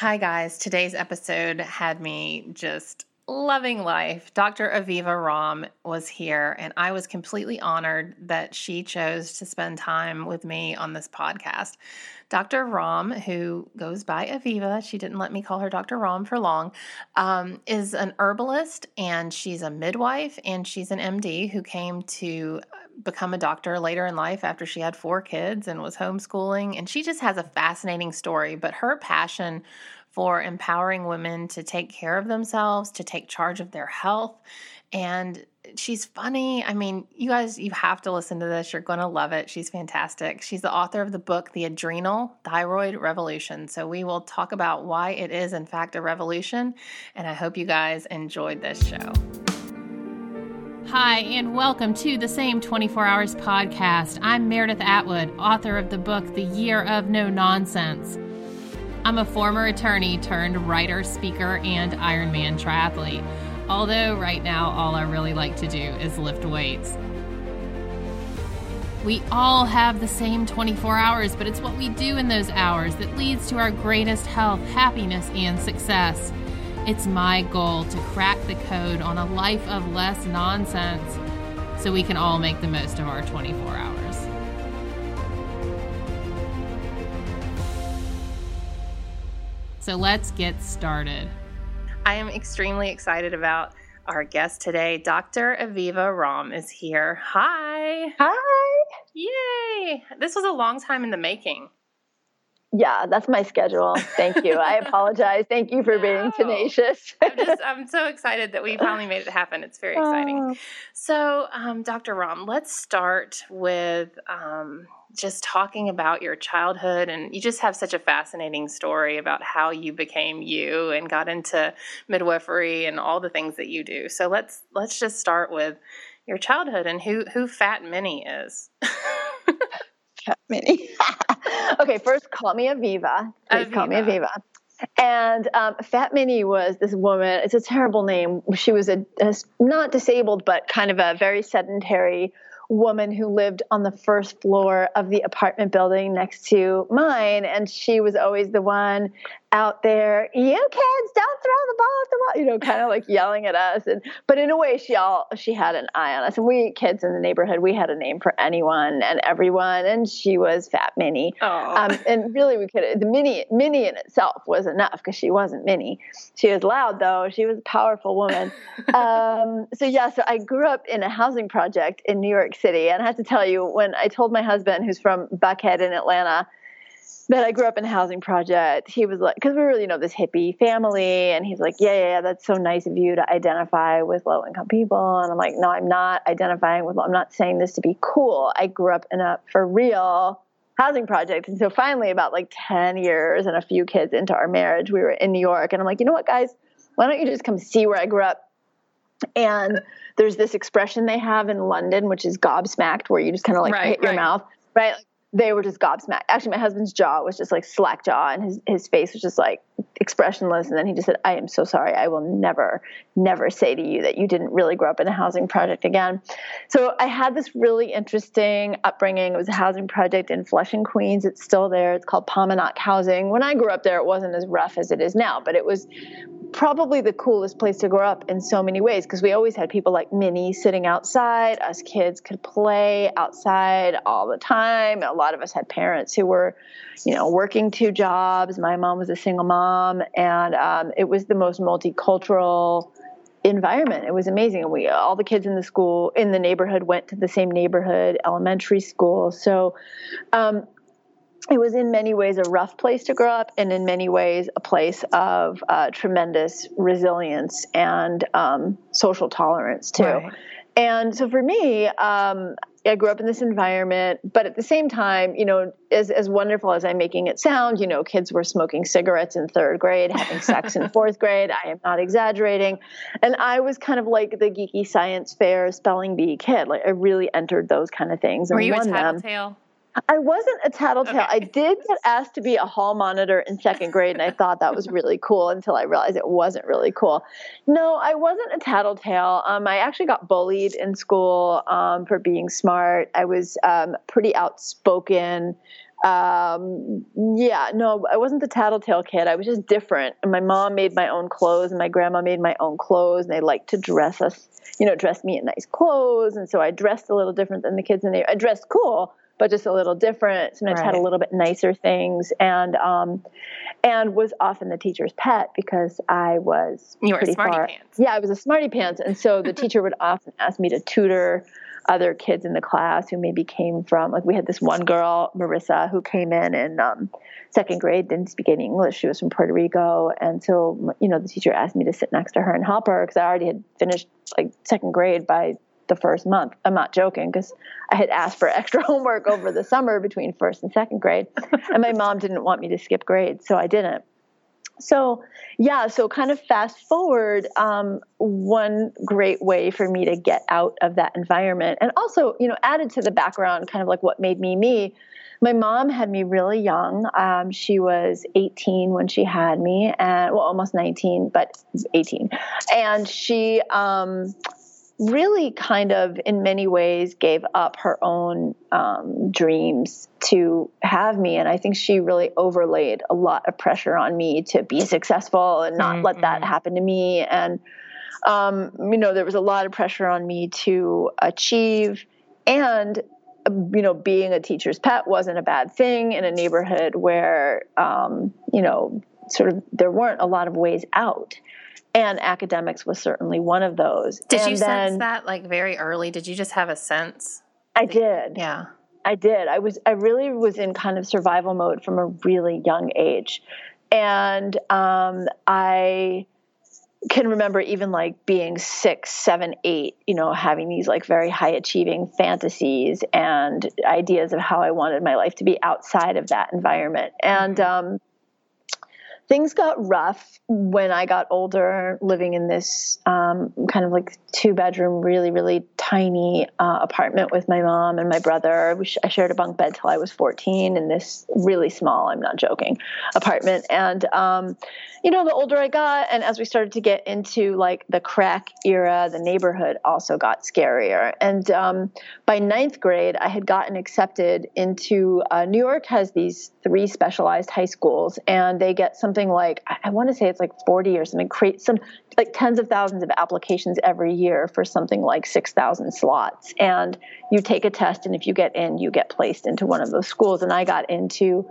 Hi, guys. Today's episode had me just loving life. Dr. Aviva Romm was here, and I was completely honored that she chose to spend time with me on this podcast. Dr. Romm, who goes by Aviva, she didn't let me call her Dr. Romm for long, um, is an herbalist and she's a midwife and she's an MD who came to become a doctor later in life after she had four kids and was homeschooling. And she just has a fascinating story, but her passion for empowering women to take care of themselves, to take charge of their health. And she's funny. I mean, you guys, you have to listen to this. You're going to love it. She's fantastic. She's the author of the book, The Adrenal Thyroid Revolution. So we will talk about why it is, in fact, a revolution. And I hope you guys enjoyed this show. Hi, and welcome to the Same 24 Hours podcast. I'm Meredith Atwood, author of the book, The Year of No Nonsense. I'm a former attorney turned writer, speaker, and Ironman triathlete. Although, right now, all I really like to do is lift weights. We all have the same 24 hours, but it's what we do in those hours that leads to our greatest health, happiness, and success. It's my goal to crack the code on a life of less nonsense so we can all make the most of our 24 hours. So let's get started. I am extremely excited about our guest today. Dr. Aviva Romm is here. Hi. Hi. Yay. This was a long time in the making. Yeah, that's my schedule. Thank you. I apologize. Thank you for being tenacious. I'm just I'm so excited that we finally made it happen. It's very exciting. Oh. So, um, Dr. Romm, let's start with um, just talking about your childhood and you just have such a fascinating story about how you became you and got into midwifery and all the things that you do. So let's let's just start with your childhood and who who Fat Minnie is. Minnie. okay, first call me Aviva. Please Aviva. call me Aviva. And um, Fat Minnie was this woman. It's a terrible name. She was a, a not disabled, but kind of a very sedentary woman who lived on the first floor of the apartment building next to mine. And she was always the one out there, you kids, don't throw the ball at the wall, you know, kind of like yelling at us. And but in a way, she all she had an eye on us. And we kids in the neighborhood, we had a name for anyone and everyone. And she was Fat Minnie. Um, and really, we could the Minnie Minnie in itself was enough because she wasn't Minnie. She was loud though. She was a powerful woman. um, so yeah, so I grew up in a housing project in New York City, and I have to tell you, when I told my husband, who's from Buckhead in Atlanta that I grew up in a housing project, he was like, because we were, really, you know, this hippie family, and he's like, yeah, yeah, yeah, that's so nice of you to identify with low income people. And I'm like, no, I'm not identifying with, I'm not saying this to be cool. I grew up in a for real housing project. And so finally, about like 10 years and a few kids into our marriage, we were in New York. And I'm like, you know what, guys, why don't you just come see where I grew up? And there's this expression they have in London, which is gobsmacked, where you just kind of like right, hit right. your mouth, right? Like, they were just gobsmacked. Actually, my husband's jaw was just like slack jaw, and his his face was just like expressionless. And then he just said, "I am so sorry. I will never, never say to you that you didn't really grow up in a housing project again." So I had this really interesting upbringing. It was a housing project in Flushing, Queens. It's still there. It's called Pomonok Housing. When I grew up there, it wasn't as rough as it is now, but it was probably the coolest place to grow up in so many ways because we always had people like Minnie sitting outside. Us kids could play outside all the time. A lot of us had parents who were, you know, working two jobs. My mom was a single mom, and um, it was the most multicultural environment. It was amazing. And we all the kids in the school in the neighborhood went to the same neighborhood elementary school. So um, it was in many ways a rough place to grow up, and in many ways a place of uh, tremendous resilience and um, social tolerance too. Right. And so for me, um, I grew up in this environment, but at the same time, you know, as as wonderful as I'm making it sound, you know, kids were smoking cigarettes in third grade, having sex in fourth grade. I am not exaggerating, and I was kind of like the geeky science fair spelling bee kid. Like I really entered those kind of things. And were you a tattletale? Them. I wasn't a tattletale. Okay. I did get asked to be a hall monitor in second grade, and I thought that was really cool until I realized it wasn't really cool. No, I wasn't a tattletale. Um, I actually got bullied in school um, for being smart. I was um, pretty outspoken. um, yeah, no, I wasn't the tattletale kid. I was just different. And my mom made my own clothes, and my grandma made my own clothes, and they liked to dress us, you know, dress me in nice clothes. And so I dressed a little different than the kids in there. I dressed cool, but just a little different. Sometimes right. had a little bit nicer things, and um, and was often the teacher's pet because I was you were pretty smarty far. pants. Yeah, I was a smarty pants, and so the teacher would often ask me to tutor other kids in the class who maybe came from like we had this one girl marissa who came in in um, second grade didn't speak any english she was from puerto rico and so you know the teacher asked me to sit next to her and help her because i already had finished like second grade by the first month. I'm not joking because i had asked for extra homework over the summer between first and second grade and my mom didn't want me to skip grades so i didn't. So yeah so kind of fast forward um, one great way for me to get out of that environment and also you know added to the background kind of like what made me me my mom had me really young. Um, she was 18 when she had me and well almost 19 but 18 and she um, really kind of in many ways gave up her own um, dreams to have me and i think she really overlaid a lot of pressure on me to be successful and not mm-hmm. let that mm-hmm. happen to me and um, you know there was a lot of pressure on me to achieve and you know being a teacher's pet wasn't a bad thing in a neighborhood where um, you know sort of there weren't a lot of ways out and academics was certainly one of those. Did and you then, sense that like very early? Did you just have a sense? I did. Yeah. I did. I was I really was in kind of survival mode from a really young age. And um, I can remember even like being six, seven, eight, you know, having these like very high achieving fantasies and ideas of how I wanted my life to be outside of that environment. And mm-hmm. um, things got rough when I got older, living in this um, kind of like two bedroom, really, really tiny uh, apartment with my mom and my brother. Sh- I shared a bunk bed till I was 14 in this really small, I'm not joking, apartment. And, um, you know, the older I got, and as we started to get into like the crack era, the neighborhood also got scarier. And um, by ninth grade, I had gotten accepted into uh, New York has these three specialized high schools, and they get some something like I want to say it's like 40 or something create some like tens of thousands of applications every year for something like 6,000 slots. And you take a test and if you get in you get placed into one of those schools. And I got into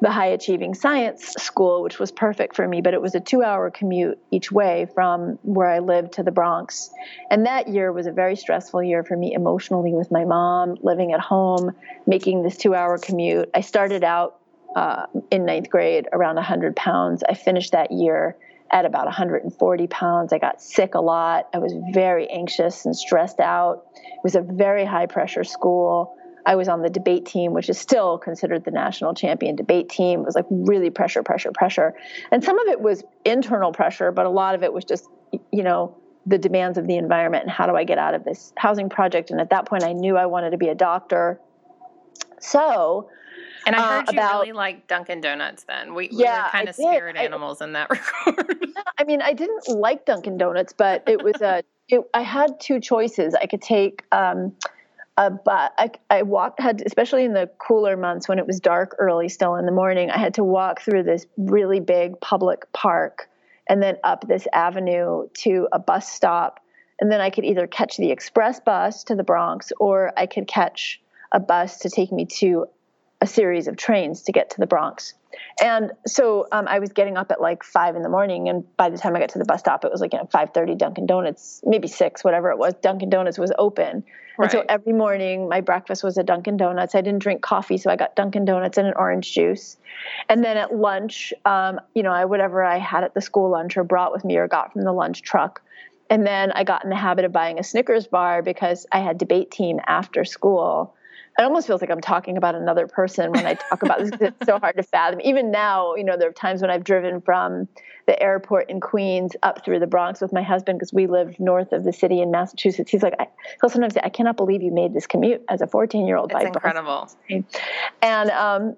the high achieving science school which was perfect for me but it was a 2-hour commute each way from where I lived to the Bronx. And that year was a very stressful year for me emotionally with my mom living at home making this 2-hour commute. I started out uh, in ninth grade around 100 pounds. I finished that year at about 140 pounds. I got sick a lot. I was very anxious and stressed out. It was a very high pressure school. I was on the debate team, which is still considered the national champion debate team. It was like really pressure, pressure, pressure. And some of it was internal pressure, but a lot of it was just, you know, the demands of the environment and how do I get out of this housing project. And at that point, I knew I wanted to be a doctor. So and I uh, heard uh, you about, really like Dunkin' Donuts then. We, yeah, we were kind of spirit animals in that regard. I mean, I didn't like Dunkin' Donuts, but it was a. It, I had two choices. I could take um, a but I, I walked had especially in the cooler months when it was dark early still in the morning. I had to walk through this really big public park and then up this avenue to a bus stop, and then I could either catch the express bus to the Bronx or I could catch a bus to take me to a series of trains to get to the Bronx. And so um, I was getting up at like five in the morning, and by the time I got to the bus stop, it was like you know five thirty. Dunkin' Donuts, maybe six, whatever it was. Dunkin' Donuts was open, right. and so every morning my breakfast was a Dunkin' Donuts. I didn't drink coffee, so I got Dunkin' Donuts and an orange juice. And then at lunch, um, you know, I whatever I had at the school lunch or brought with me or got from the lunch truck. And then I got in the habit of buying a Snickers bar because I had debate team after school it almost feels like I'm talking about another person when I talk about this. It's so hard to fathom. Even now, you know, there are times when I've driven from the airport in Queens up through the Bronx with my husband because we live north of the city in Massachusetts. He's like, I, he'll sometimes say, "I cannot believe you made this commute as a 14 year old." It's incredible. And um,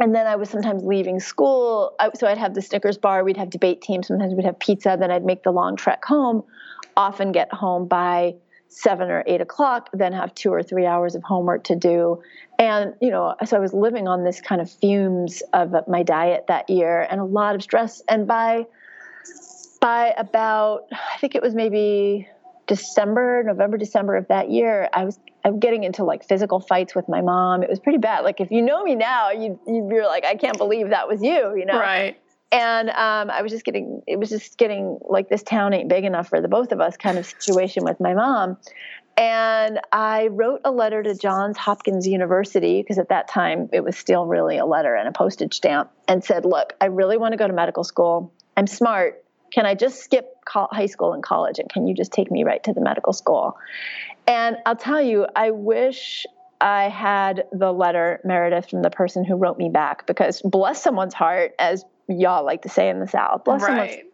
and then I was sometimes leaving school, so I'd have the Snickers bar. We'd have debate team. Sometimes we'd have pizza. Then I'd make the long trek home. Often get home by seven or eight o'clock, then have two or three hours of homework to do. And, you know, so I was living on this kind of fumes of my diet that year and a lot of stress. And by, by about, I think it was maybe December, November, December of that year, I was I'm getting into like physical fights with my mom. It was pretty bad. Like if you know me now, you you're like, I can't believe that was you, you know? Right. And um, I was just getting, it was just getting like this town ain't big enough for the both of us kind of situation with my mom. And I wrote a letter to Johns Hopkins University because at that time it was still really a letter and a postage stamp and said, Look, I really want to go to medical school. I'm smart. Can I just skip high school and college and can you just take me right to the medical school? And I'll tell you, I wish I had the letter, Meredith, from the person who wrote me back because bless someone's heart, as y'all like to say in the South. Bless right.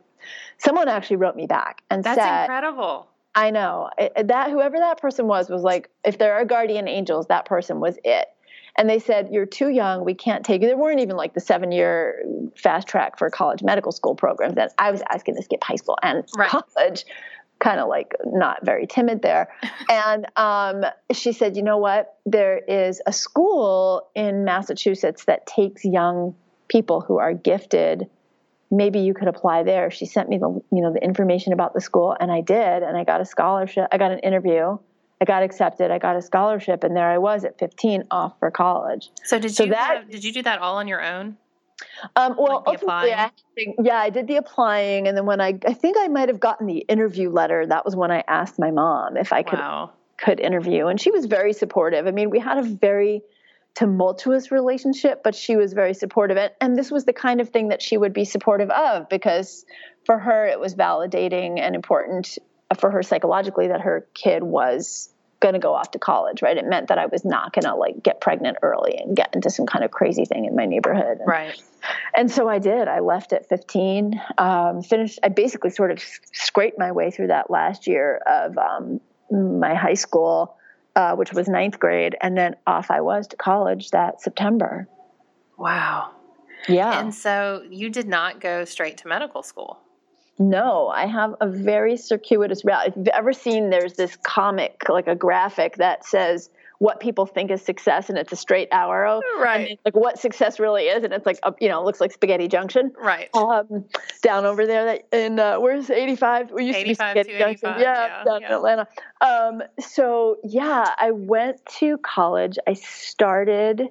Someone actually wrote me back and said That's said, incredible. I know it, that whoever that person was was like, if there are guardian angels, that person was it. And they said, You're too young. We can't take you. There weren't even like the seven year fast track for college medical school programs that I was asking to skip high school and right. college, kind of like not very timid there. and um, she said, You know what? There is a school in Massachusetts that takes young people who are gifted maybe you could apply there she sent me the you know the information about the school and i did and i got a scholarship i got an interview i got accepted i got a scholarship and there i was at 15 off for college so did so you that, did you do that all on your own um, well, like I think, yeah, I did the applying, and then when I, I think I might have gotten the interview letter. That was when I asked my mom if I could wow. could interview, and she was very supportive. I mean, we had a very tumultuous relationship, but she was very supportive. And, and this was the kind of thing that she would be supportive of because for her it was validating and important for her psychologically that her kid was going to go off to college, right? It meant that I was not going to like get pregnant early and get into some kind of crazy thing in my neighborhood. And, right. And so I did. I left at 15, um, finished, I basically sort of scraped my way through that last year of um, my high school uh, which was ninth grade, and then off I was to college that September. Wow. Yeah. And so you did not go straight to medical school. No, I have a very circuitous route. If you've ever seen, there's this comic, like a graphic that says what people think is success, and it's a straight arrow. Right. like what success really is, and it's like a, you know, it looks like Spaghetti Junction. Right. Um, down over there, that in uh, where's 85? We used 85 to be Spaghetti Junction. Yeah, yeah, down yeah. in Atlanta. Um, so yeah, I went to college. I started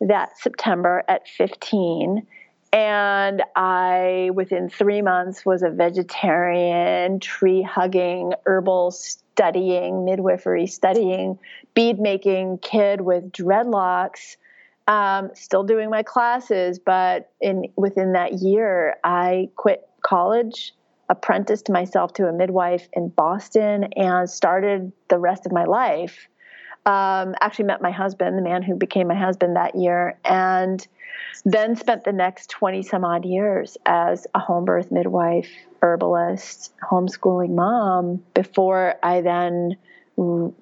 that September at 15 and I, within three months, was a vegetarian, tree hugging, herbal studying, midwifery studying, bead making kid with dreadlocks. Um, still doing my classes, but in within that year, I quit college, apprenticed myself to a midwife in Boston, and started the rest of my life. Um, actually, met my husband, the man who became my husband that year, and then spent the next 20 some odd years as a home birth midwife, herbalist, homeschooling mom before I then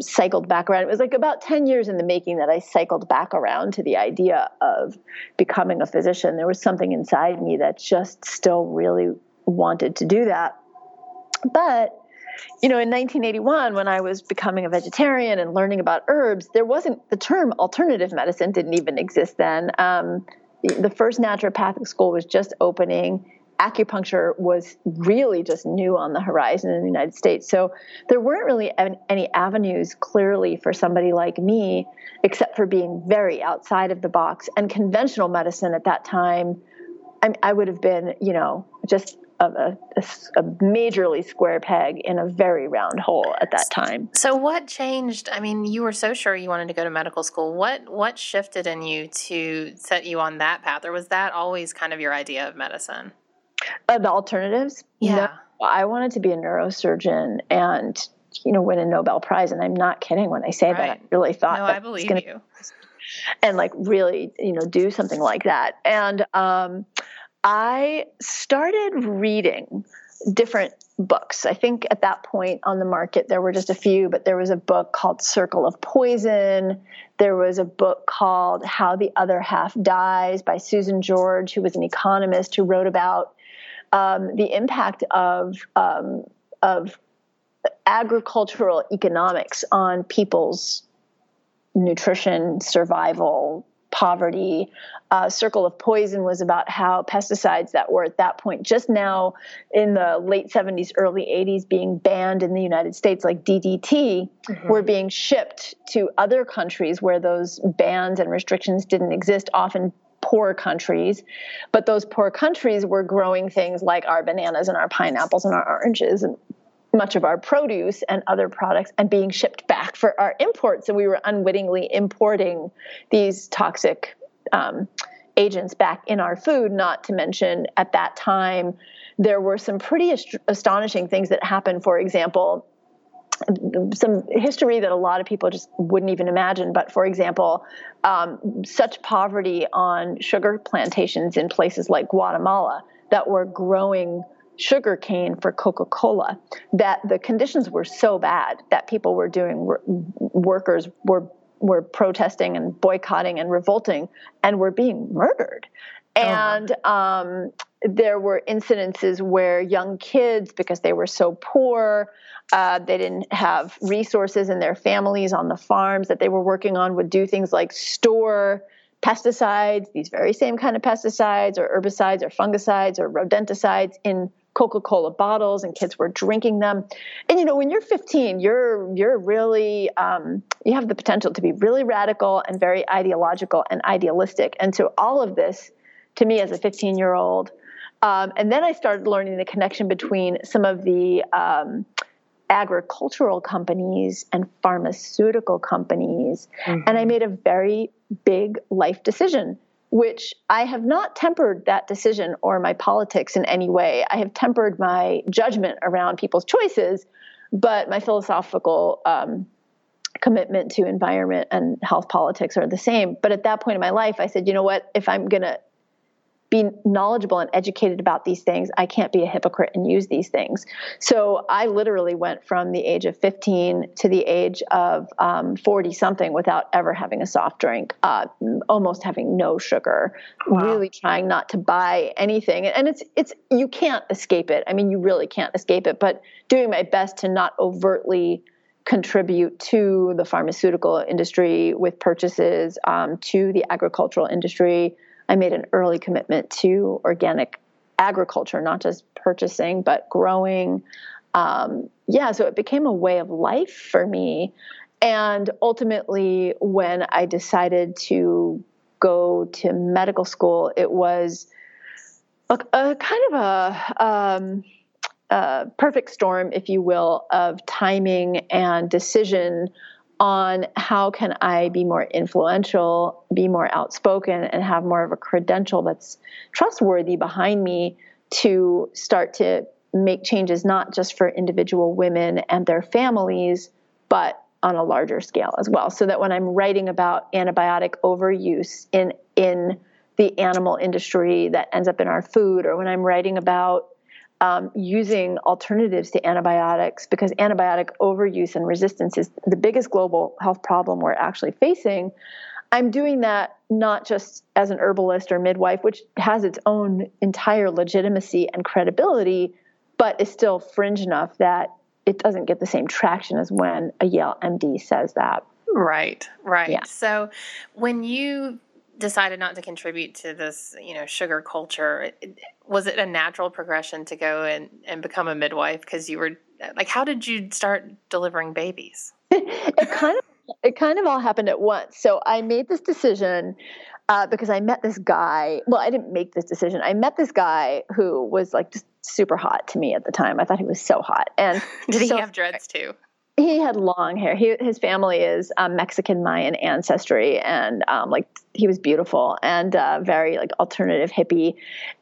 cycled back around. It was like about 10 years in the making that I cycled back around to the idea of becoming a physician. There was something inside me that just still really wanted to do that. But you know, in 1981, when I was becoming a vegetarian and learning about herbs, there wasn't the term alternative medicine didn't even exist then. Um, the first naturopathic school was just opening. Acupuncture was really just new on the horizon in the United States. So there weren't really any avenues clearly for somebody like me, except for being very outside of the box. And conventional medicine at that time, I, I would have been, you know, just a, a, a, majorly square peg in a very round hole at that time. So what changed? I mean, you were so sure you wanted to go to medical school. What what shifted in you to set you on that path, or was that always kind of your idea of medicine? Uh, the alternatives. Yeah, no, I wanted to be a neurosurgeon and you know win a Nobel Prize, and I'm not kidding when I say right. that. I really thought. No, I believe gonna, you. And like really, you know, do something like that, and. um I started reading different books. I think at that point on the market there were just a few, but there was a book called Circle of Poison. There was a book called How the Other Half Dies by Susan George, who was an economist who wrote about um, the impact of um, of agricultural economics on people's nutrition, survival, poverty. Uh, Circle of Poison was about how pesticides that were at that point just now in the late 70s, early 80s being banned in the United States, like DDT, mm-hmm. were being shipped to other countries where those bans and restrictions didn't exist, often poor countries. But those poor countries were growing things like our bananas and our pineapples and our oranges and much of our produce and other products and being shipped back for our imports. So we were unwittingly importing these toxic um, agents back in our food, not to mention at that time, there were some pretty ast- astonishing things that happened. For example, some history that a lot of people just wouldn't even imagine. But for example, um, such poverty on sugar plantations in places like Guatemala that were growing sugar cane for Coca Cola, that the conditions were so bad that people were doing, workers were were protesting and boycotting and revolting and were being murdered. Oh, and um, there were incidences where young kids, because they were so poor, uh, they didn't have resources in their families on the farms that they were working on, would do things like store pesticides, these very same kind of pesticides or herbicides or fungicides or rodenticides in Coca-Cola bottles and kids were drinking them. And you know, when you're 15, you're you're really um, you have the potential to be really radical and very ideological and idealistic. And so all of this, to me as a 15 year old, um, and then I started learning the connection between some of the um, agricultural companies and pharmaceutical companies, mm-hmm. and I made a very big life decision which I have not tempered that decision or my politics in any way. I have tempered my judgment around people's choices, but my philosophical um, commitment to environment and health politics are the same. But at that point in my life, I said, you know what? If I'm going to be knowledgeable and educated about these things. I can't be a hypocrite and use these things. So I literally went from the age of 15 to the age of 40 um, something without ever having a soft drink, uh, almost having no sugar, wow. really trying not to buy anything. And it's, it's, you can't escape it. I mean, you really can't escape it, but doing my best to not overtly contribute to the pharmaceutical industry with purchases, um, to the agricultural industry I made an early commitment to organic agriculture, not just purchasing, but growing. Um, yeah, so it became a way of life for me. And ultimately, when I decided to go to medical school, it was a, a kind of a, um, a perfect storm, if you will, of timing and decision on how can I be more influential, be more outspoken, and have more of a credential that's trustworthy behind me to start to make changes not just for individual women and their families, but on a larger scale as well. So that when I'm writing about antibiotic overuse in in the animal industry that ends up in our food, or when I'm writing about um, using alternatives to antibiotics because antibiotic overuse and resistance is the biggest global health problem we're actually facing. I'm doing that not just as an herbalist or midwife, which has its own entire legitimacy and credibility, but is still fringe enough that it doesn't get the same traction as when a Yale MD says that. Right, right. Yeah. So when you decided not to contribute to this, you know, sugar culture, was it a natural progression to go and, and become a midwife? Because you were like, how did you start delivering babies? it kind of it kind of all happened at once. So I made this decision uh, because I met this guy. Well, I didn't make this decision. I met this guy who was like just super hot to me at the time. I thought he was so hot. And did so, he have dreads too? He had long hair. He, his family is um, Mexican Mayan ancestry, and um, like he was beautiful and uh, very like alternative hippie.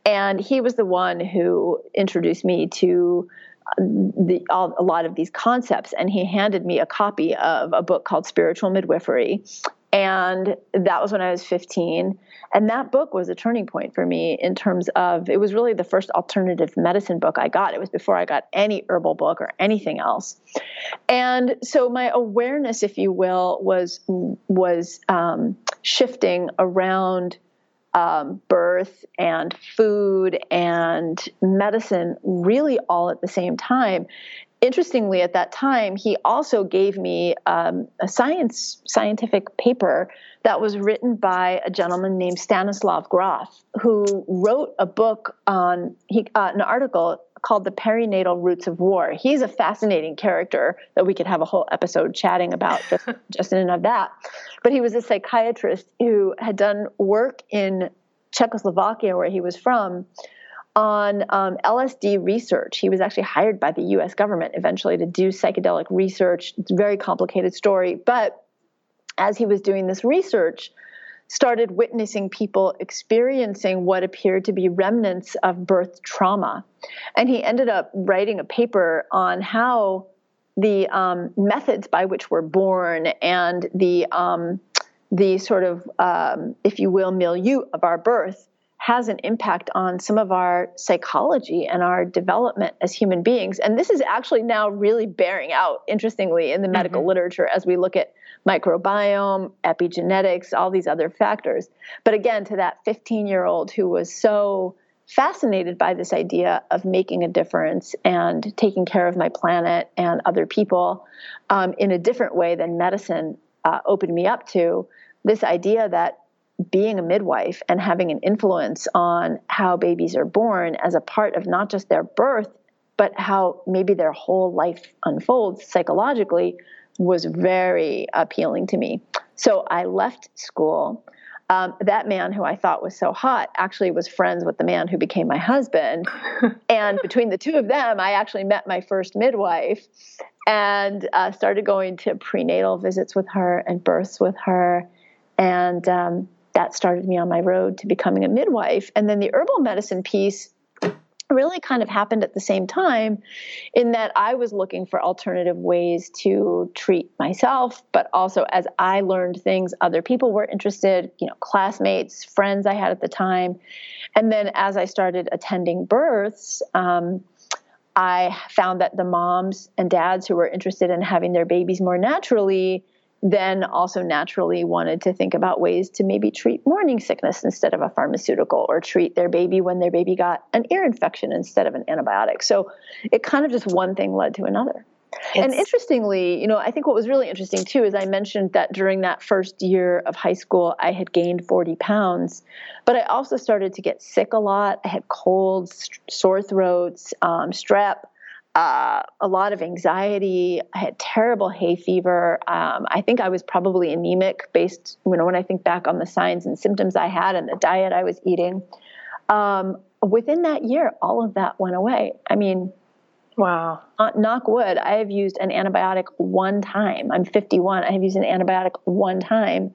And he was the one who introduced me to uh, the, all, a lot of these concepts. And he handed me a copy of a book called Spiritual Midwifery, and that was when I was 15. And that book was a turning point for me in terms of it was really the first alternative medicine book I got. It was before I got any herbal book or anything else. And so my awareness, if you will, was was um, shifting around um, birth and food and medicine really all at the same time interestingly at that time he also gave me um, a science scientific paper that was written by a gentleman named stanislav grof who wrote a book on he, uh, an article called the perinatal roots of war. He's a fascinating character that we could have a whole episode chatting about just, just in and of that. But he was a psychiatrist who had done work in czechoslovakia where he was from on um, LSD research. He was actually hired by the US government eventually to do psychedelic research. It's a very complicated story. But as he was doing this research, started witnessing people experiencing what appeared to be remnants of birth trauma. And he ended up writing a paper on how the um, methods by which we're born and the um, the sort of, um, if you will, milieu of our birth has an impact on some of our psychology and our development as human beings. And this is actually now really bearing out, interestingly, in the medical mm-hmm. literature as we look at microbiome, epigenetics, all these other factors. But again, to that 15 year old who was so fascinated by this idea of making a difference and taking care of my planet and other people um, in a different way than medicine uh, opened me up to, this idea that being a midwife and having an influence on how babies are born as a part of not just their birth, but how maybe their whole life unfolds psychologically was very appealing to me. So I left school. Um, that man who I thought was so hot actually was friends with the man who became my husband. and between the two of them, I actually met my first midwife and uh, started going to prenatal visits with her and births with her. And um, that started me on my road to becoming a midwife. And then the herbal medicine piece really kind of happened at the same time in that I was looking for alternative ways to treat myself, but also as I learned things, other people were interested, you know, classmates, friends I had at the time. And then as I started attending births, um, I found that the moms and dads who were interested in having their babies more naturally then also naturally wanted to think about ways to maybe treat morning sickness instead of a pharmaceutical or treat their baby when their baby got an ear infection instead of an antibiotic. So it kind of just one thing led to another. It's, and interestingly, you know, I think what was really interesting too is I mentioned that during that first year of high school, I had gained 40 pounds, but I also started to get sick a lot. I had colds, sore throats, um, strep uh, a lot of anxiety. I had terrible hay fever. Um, I think I was probably anemic based, you know, when I think back on the signs and symptoms I had and the diet I was eating. Um, within that year, all of that went away. I mean, wow. Knock wood, I have used an antibiotic one time. I'm 51. I have used an antibiotic one time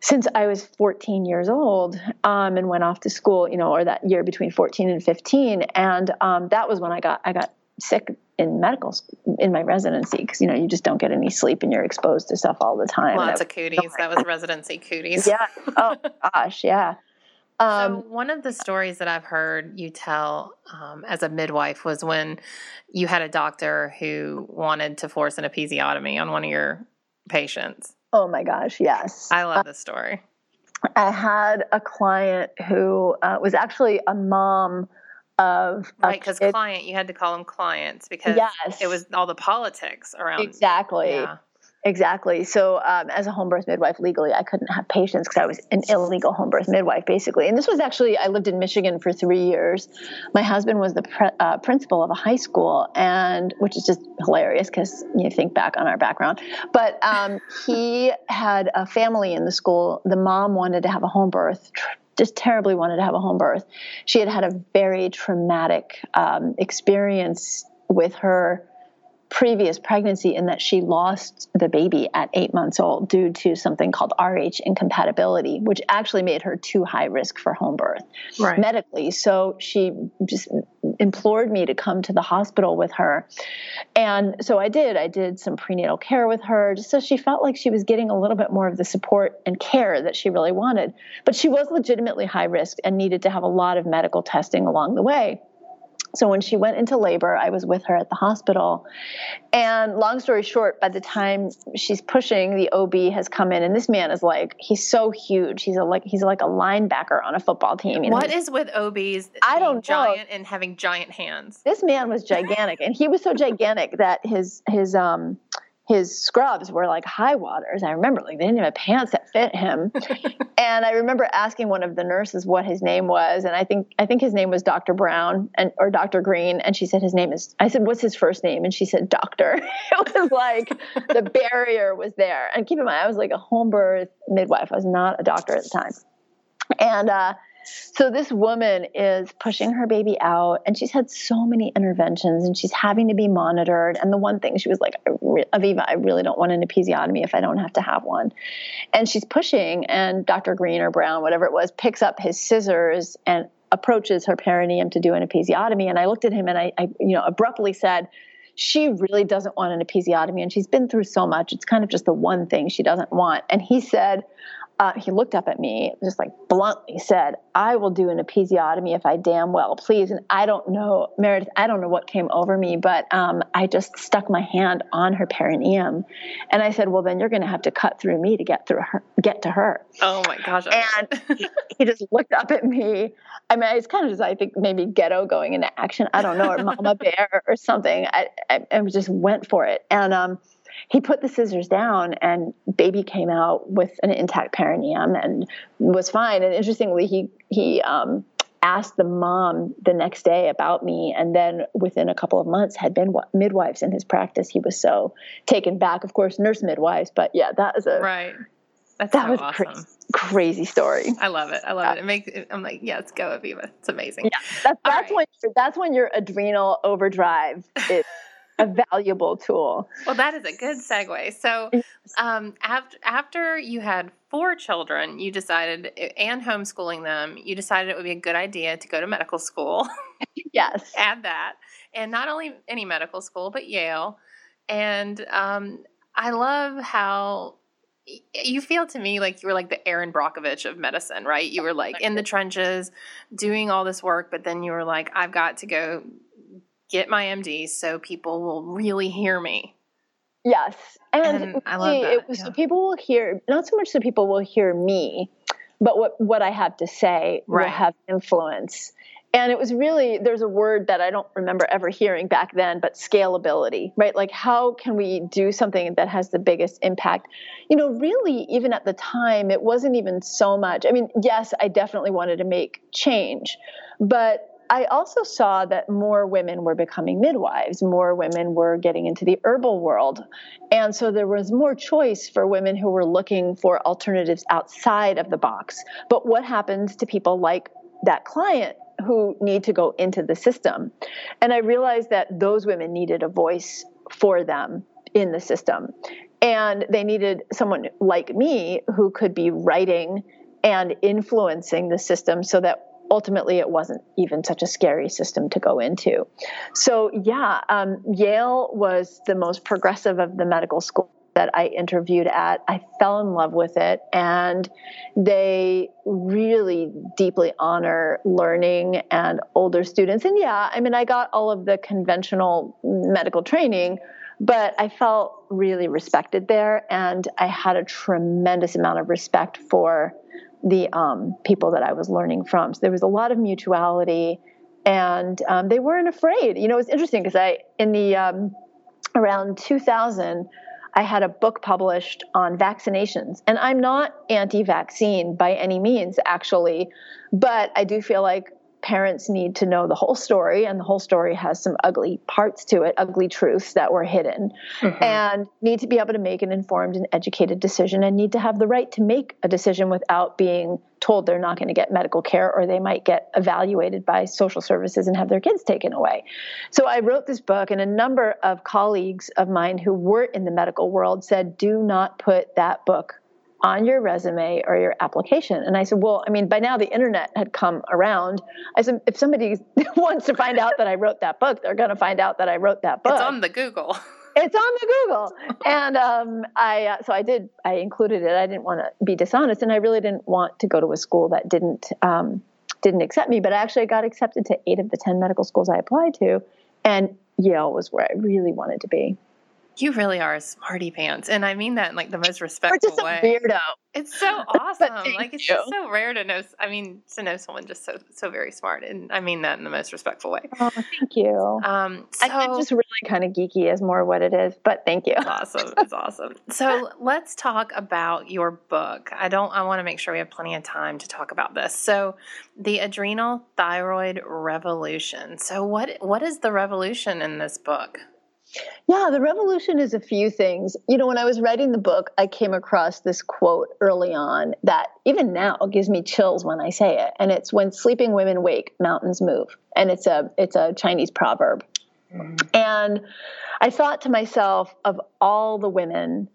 since I was 14 years old um, and went off to school, you know, or that year between 14 and 15. And um, that was when I got I got sick in medical in my residency because you know you just don't get any sleep and you're exposed to stuff all the time. Lots of cooties. That was residency cooties. yeah. Oh gosh. Yeah. Um, so one of the stories that I've heard you tell um, as a midwife was when you had a doctor who wanted to force an episiotomy on one of your patients. Oh my gosh, yes. I love this story. I had a client who uh, was actually a mom of right because client you had to call them clients because yes. it was all the politics around exactly. Yeah. exactly. So um, as a home birth midwife legally i couldn't have patients because i was an illegal home birth midwife basically. And this was actually i lived in michigan for three years. My husband was the pre- uh, principal of a high school and which is just hilarious because you think back on our background. But um, he had a family in the school. The mom wanted to have a home birth just terribly wanted to have a home birth. She had had a very traumatic um, experience with her previous pregnancy in that she lost the baby at eight months old due to something called RH incompatibility, which actually made her too high risk for home birth right. medically. So she just implored me to come to the hospital with her. And so I did. I did some prenatal care with her just so she felt like she was getting a little bit more of the support and care that she really wanted. But she was legitimately high risk and needed to have a lot of medical testing along the way. So when she went into labor, I was with her at the hospital. And long story short, by the time she's pushing, the OB has come in, and this man is like he's so huge. He's a like he's like a linebacker on a football team. You know? What is with OBs? I don't giant know. and having giant hands. This man was gigantic, and he was so gigantic that his his um his scrubs were like high waters. I remember like they didn't have pants that fit him. and I remember asking one of the nurses what his name was, and I think I think his name was Dr. Brown and or Dr. Green, and she said his name is. I said, "What's his first name?" And she said, "Doctor." it was like the barrier was there. And keep in mind, I was like a home birth midwife. I was not a doctor at the time, and. uh so this woman is pushing her baby out, and she's had so many interventions, and she's having to be monitored. And the one thing she was like, Aviva, I really don't want an episiotomy if I don't have to have one. And she's pushing, and Dr. Green or Brown, whatever it was, picks up his scissors and approaches her perineum to do an episiotomy. And I looked at him and I, I you know, abruptly said, she really doesn't want an episiotomy and she's been through so much. It's kind of just the one thing she doesn't want. And he said, uh, he looked up at me, just like bluntly said, I will do an episiotomy if I damn well please. And I don't know, Meredith, I don't know what came over me, but um, I just stuck my hand on her perineum. And I said, Well, then you're going to have to cut through me to get through her, get to her. Oh my gosh. And he, he just looked up at me. I mean, it's kind of just, I think, maybe ghetto going into action. I don't know, or mama bear or something. I, I, I just went for it. And, um, he put the scissors down and baby came out with an intact perineum and was fine. And interestingly he he um, asked the mom the next day about me and then within a couple of months had been midwives in his practice. He was so taken back. Of course nurse midwives but yeah that was a right. That's that so was awesome. crazy, crazy story. I love it. I love yeah. it it makes i'm like yeah let's go aviva it's amazing. Yeah. That's, that's right. when that's when your adrenal overdrive is a valuable tool. Well, that is a good segue. So, um, after after you had four children, you decided, and homeschooling them, you decided it would be a good idea to go to medical school. yes, add that, and not only any medical school, but Yale. And um, I love how you feel to me like you were like the Erin Brockovich of medicine, right? You were like in the trenches doing all this work, but then you were like, I've got to go get my MD so people will really hear me. Yes. And, and I love that. It was yeah. so people will hear, not so much so people will hear me, but what, what I have to say right. will have influence. And it was really, there's a word that I don't remember ever hearing back then, but scalability, right? Like, how can we do something that has the biggest impact? You know, really, even at the time, it wasn't even so much. I mean, yes, I definitely wanted to make change, but I also saw that more women were becoming midwives, more women were getting into the herbal world. And so there was more choice for women who were looking for alternatives outside of the box. But what happens to people like that client who need to go into the system? And I realized that those women needed a voice for them in the system. And they needed someone like me who could be writing and influencing the system so that ultimately it wasn't even such a scary system to go into. So, yeah, um, Yale was the most progressive of the medical schools that I interviewed at. I fell in love with it, and they really deeply honor learning and older students. And yeah, I mean, I got all of the conventional medical training. But I felt really respected there, and I had a tremendous amount of respect for the um, people that I was learning from. So there was a lot of mutuality, and um, they weren't afraid. You know, it's interesting because I in the um, around 2000. I had a book published on vaccinations. And I'm not anti vaccine by any means, actually, but I do feel like parents need to know the whole story, and the whole story has some ugly parts to it, ugly truths that were hidden, mm-hmm. and need to be able to make an informed and educated decision, and need to have the right to make a decision without being told they're not going to get medical care or they might get evaluated by social services and have their kids taken away. So I wrote this book, and a number of colleagues of mine who were in the medical world said, do not put that book on your resume or your application. And I said, well, I mean, by now the internet had come around. I said, if somebody wants to find out that I wrote that book, they're going to find out that I wrote that book. It's on the Google. It's on the Google. And um, I, uh, so I did, I included it. I didn't want to be dishonest. And I really didn't want to go to a school that didn't, um, didn't accept me, but I actually got accepted to eight of the 10 medical schools I applied to. And Yale was where I really wanted to be. You really are a smarty pants, and I mean that in like the most respectful just way. weirdo. It's so awesome. like it's just so rare to know. I mean, to know someone just so so very smart, and I mean that in the most respectful way. Oh, thank you. Um, so, I'm just really kind of geeky, is more what it is. But thank you. It's awesome. It's awesome. So let's talk about your book. I don't. I want to make sure we have plenty of time to talk about this. So, the adrenal thyroid revolution. So what what is the revolution in this book? Yeah, the revolution is a few things. You know, when I was writing the book, I came across this quote early on that even now gives me chills when I say it. And it's when sleeping women wake, mountains move. And it's a it's a Chinese proverb. Mm-hmm. And I thought to myself of all the women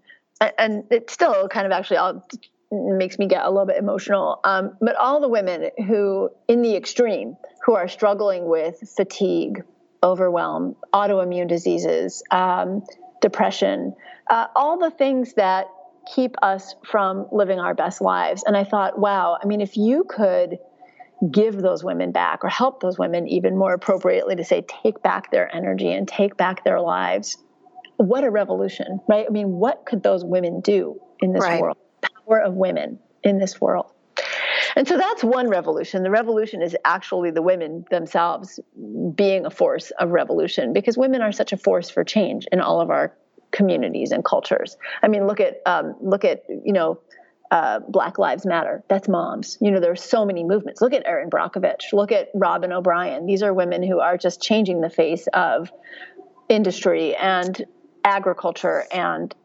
and it still kind of actually all makes me get a little bit emotional. Um, but all the women who, in the extreme, who are struggling with fatigue, overwhelm, autoimmune diseases, um, depression, uh, all the things that keep us from living our best lives. And I thought, wow, I mean, if you could give those women back or help those women even more appropriately to say, take back their energy and take back their lives, what a revolution, right? I mean, what could those women do in this right. world? Power of women in this world. And so that's one revolution. The revolution is actually the women themselves being a force of revolution because women are such a force for change in all of our communities and cultures. I mean, look at um, look at you know. Uh, Black Lives Matter. That's moms. You know, there are so many movements. Look at Erin Brockovich. Look at Robyn O'Brien. These are women who are just changing the face of industry and agriculture and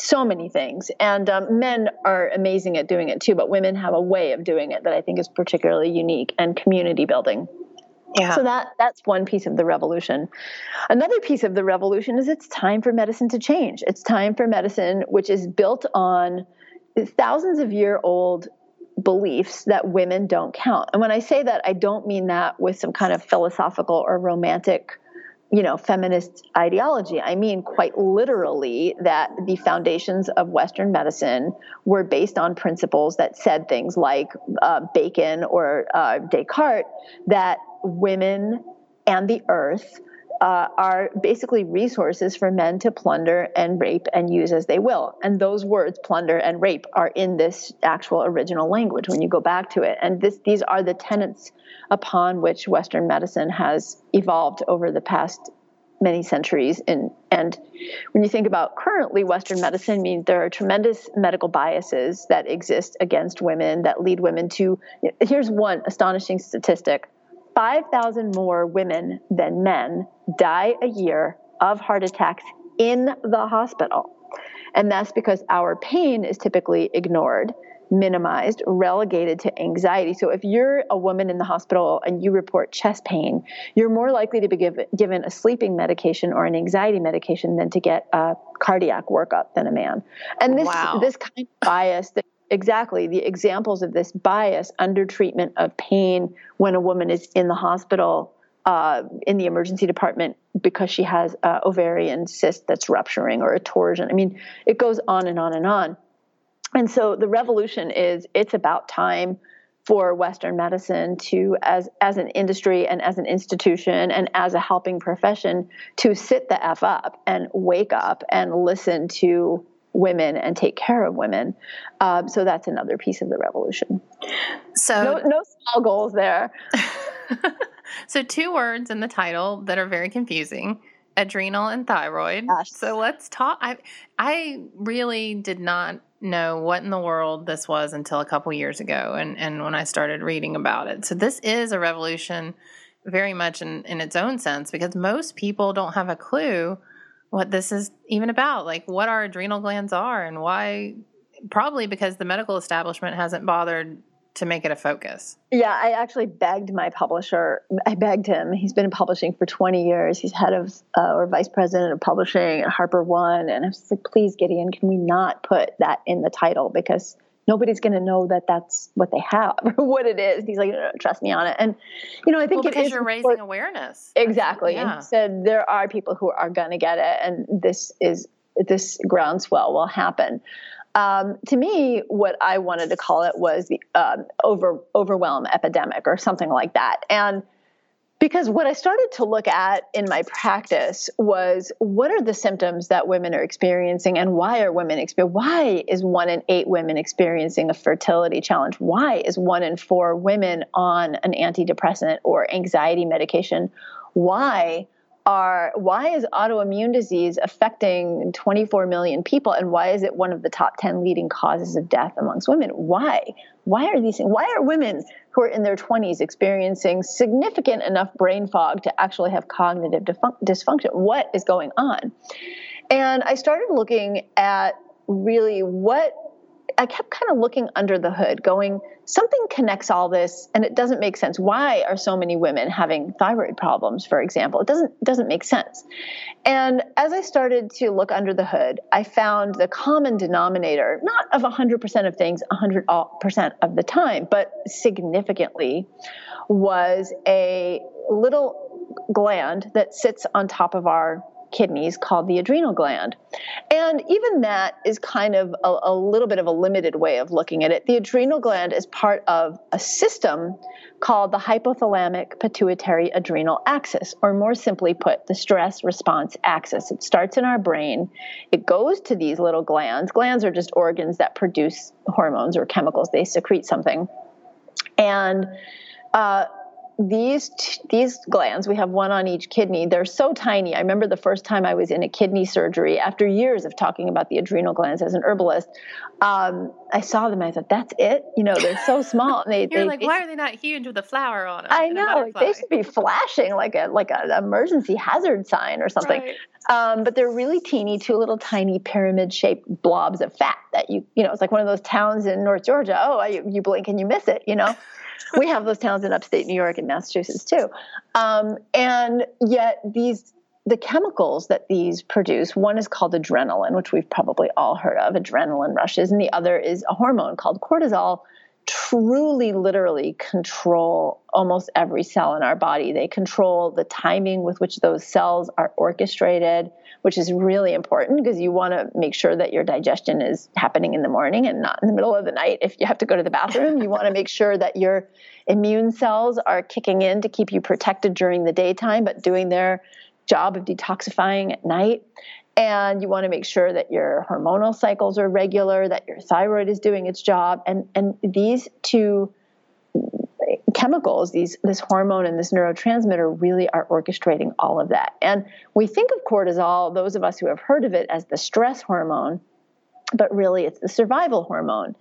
so many things. And um, men are amazing at doing it too, but women have a way of doing it that I think is particularly unique and community building. Yeah. So that that's one piece of the revolution. Another piece of the revolution is it's time for medicine to change. It's time for medicine which is built on thousands of year old beliefs that women don't count. And when I say that, I don't mean that with some kind of philosophical or romantic you know, feminist ideology. I mean, quite literally, that the foundations of Western medicine were based on principles that said things like uh, Bacon or uh, Descartes that women and the earth uh, are basically resources for men to plunder and rape and use as they will. And those words, plunder and rape, are in this actual original language when you go back to it. And this, these are the tenets upon which Western medicine has evolved over the past many centuries. And, and when you think about currently Western medicine, means there are tremendous medical biases that exist against women that lead women to. Here's one astonishing statistic 5,000 more women than men die a year of heart attacks in the hospital. And that's because our pain is typically ignored, minimized, relegated to anxiety. So if you're a woman in the hospital and you report chest pain, you're more likely to be give, given a sleeping medication or an anxiety medication than to get a cardiac workup than a man. And this wow. this kind of bias that exactly the examples of this bias under treatment of pain when a woman is in the hospital uh, in the emergency department because she has ovarian cyst that's rupturing or a torsion. I mean, it goes on and on and on. And so the revolution is it's about time for Western medicine to, as as an industry and as an institution and as a helping profession, to sit the f up and wake up and listen to women and take care of women. Um, so that's another piece of the revolution. So no, no small goals there. so two words in the title that are very confusing adrenal and thyroid. So let's talk. I I really did not know what in the world this was until a couple years ago, and and when I started reading about it. So this is a revolution, very much in in its own sense, because most people don't have a clue what this is even about, like what our adrenal glands are and why. Probably because the medical establishment hasn't bothered to make it a focus. Yeah, I actually begged my publisher. I begged him. He's been in publishing for 20 years. He's head of uh, or vice president of publishing at HarperOne, and I was like, "Please, Gideon, can we not put that in the title because nobody's going to know that that's what they have or what it is. He's like, no, no, trust me on it. And, you know, I think well, because you're raising important. awareness. Exactly. Yeah. And he said there are people who are going to get it. And this is, this groundswell will happen. Um, to me, what I wanted to call it was the um, over overwhelm epidemic or something like that. And because what I started to look at in my practice was what are the symptoms that women are experiencing and why are women experiencing why is one in eight women experiencing a fertility challenge? Why is one in four women on an antidepressant or anxiety medication? Why are why is autoimmune disease affecting 24 million people and why is it one of the top 10 leading causes of death amongst women why why are these why are women who are in their 20s experiencing significant enough brain fog to actually have cognitive dysfunction. What is going on? And i started looking at really what I kept kind of looking under the hood, going, something connects all this and it doesn't make sense. Why are so many women having thyroid problems, for example? It doesn't doesn't make sense. And as I started to look under the hood, I found the common denominator, not of 100% of things 100% of the time, but significantly was a little gland that sits on top of our kidneys called the adrenal gland. And even that is kind of a, a, little bit of a limited way of looking at it. The adrenal gland is part of a system called the hypothalamic pituitary adrenal axis, or more simply put, the stress response axis. It starts in our brain, it goes to these little glands. Glands are just organs that produce hormones or chemicals, they secrete something. And uh, these these glands we have one on each kidney. They're so tiny. I remember the first time i was in a kidney surgery after years of talking about the adrenal glands as an herbalist um, i saw them. I thought that's it? You know they're so small. And they, you're they, like why are they not huge with a flower on them i know. Like they should be flashing like a like an emergency hazard sign or something. Right. um, but they're really teeny two little tiny pyramid shaped blobs of fat that you you know it's like one of those towns in north georgia. Oh you, you blink and you miss it you know we have those towns in upstate New York and Massachusetts too. Um, and yet these the chemicals that these produce one is called adrenaline which we've probably all heard of adrenaline rushes and the other is a hormone called cortisol truly literally control almost every cell in our body. They control the timing with which those cells are orchestrated, which is really important because you want to make sure that your digestion is happening in the morning and not in the middle of the night. If you have to go to the bathroom, you want to make sure that your immune cells are kicking in to keep you protected during the daytime, but doing their job of detoxifying at night and you want to make sure that your hormonal cycles are regular that your thyroid is doing its job and and these two chemicals these this hormone and this neurotransmitter really are orchestrating all of that. And we think of cortisol those of us who have heard of it as the stress hormone but really it's the survival hormone.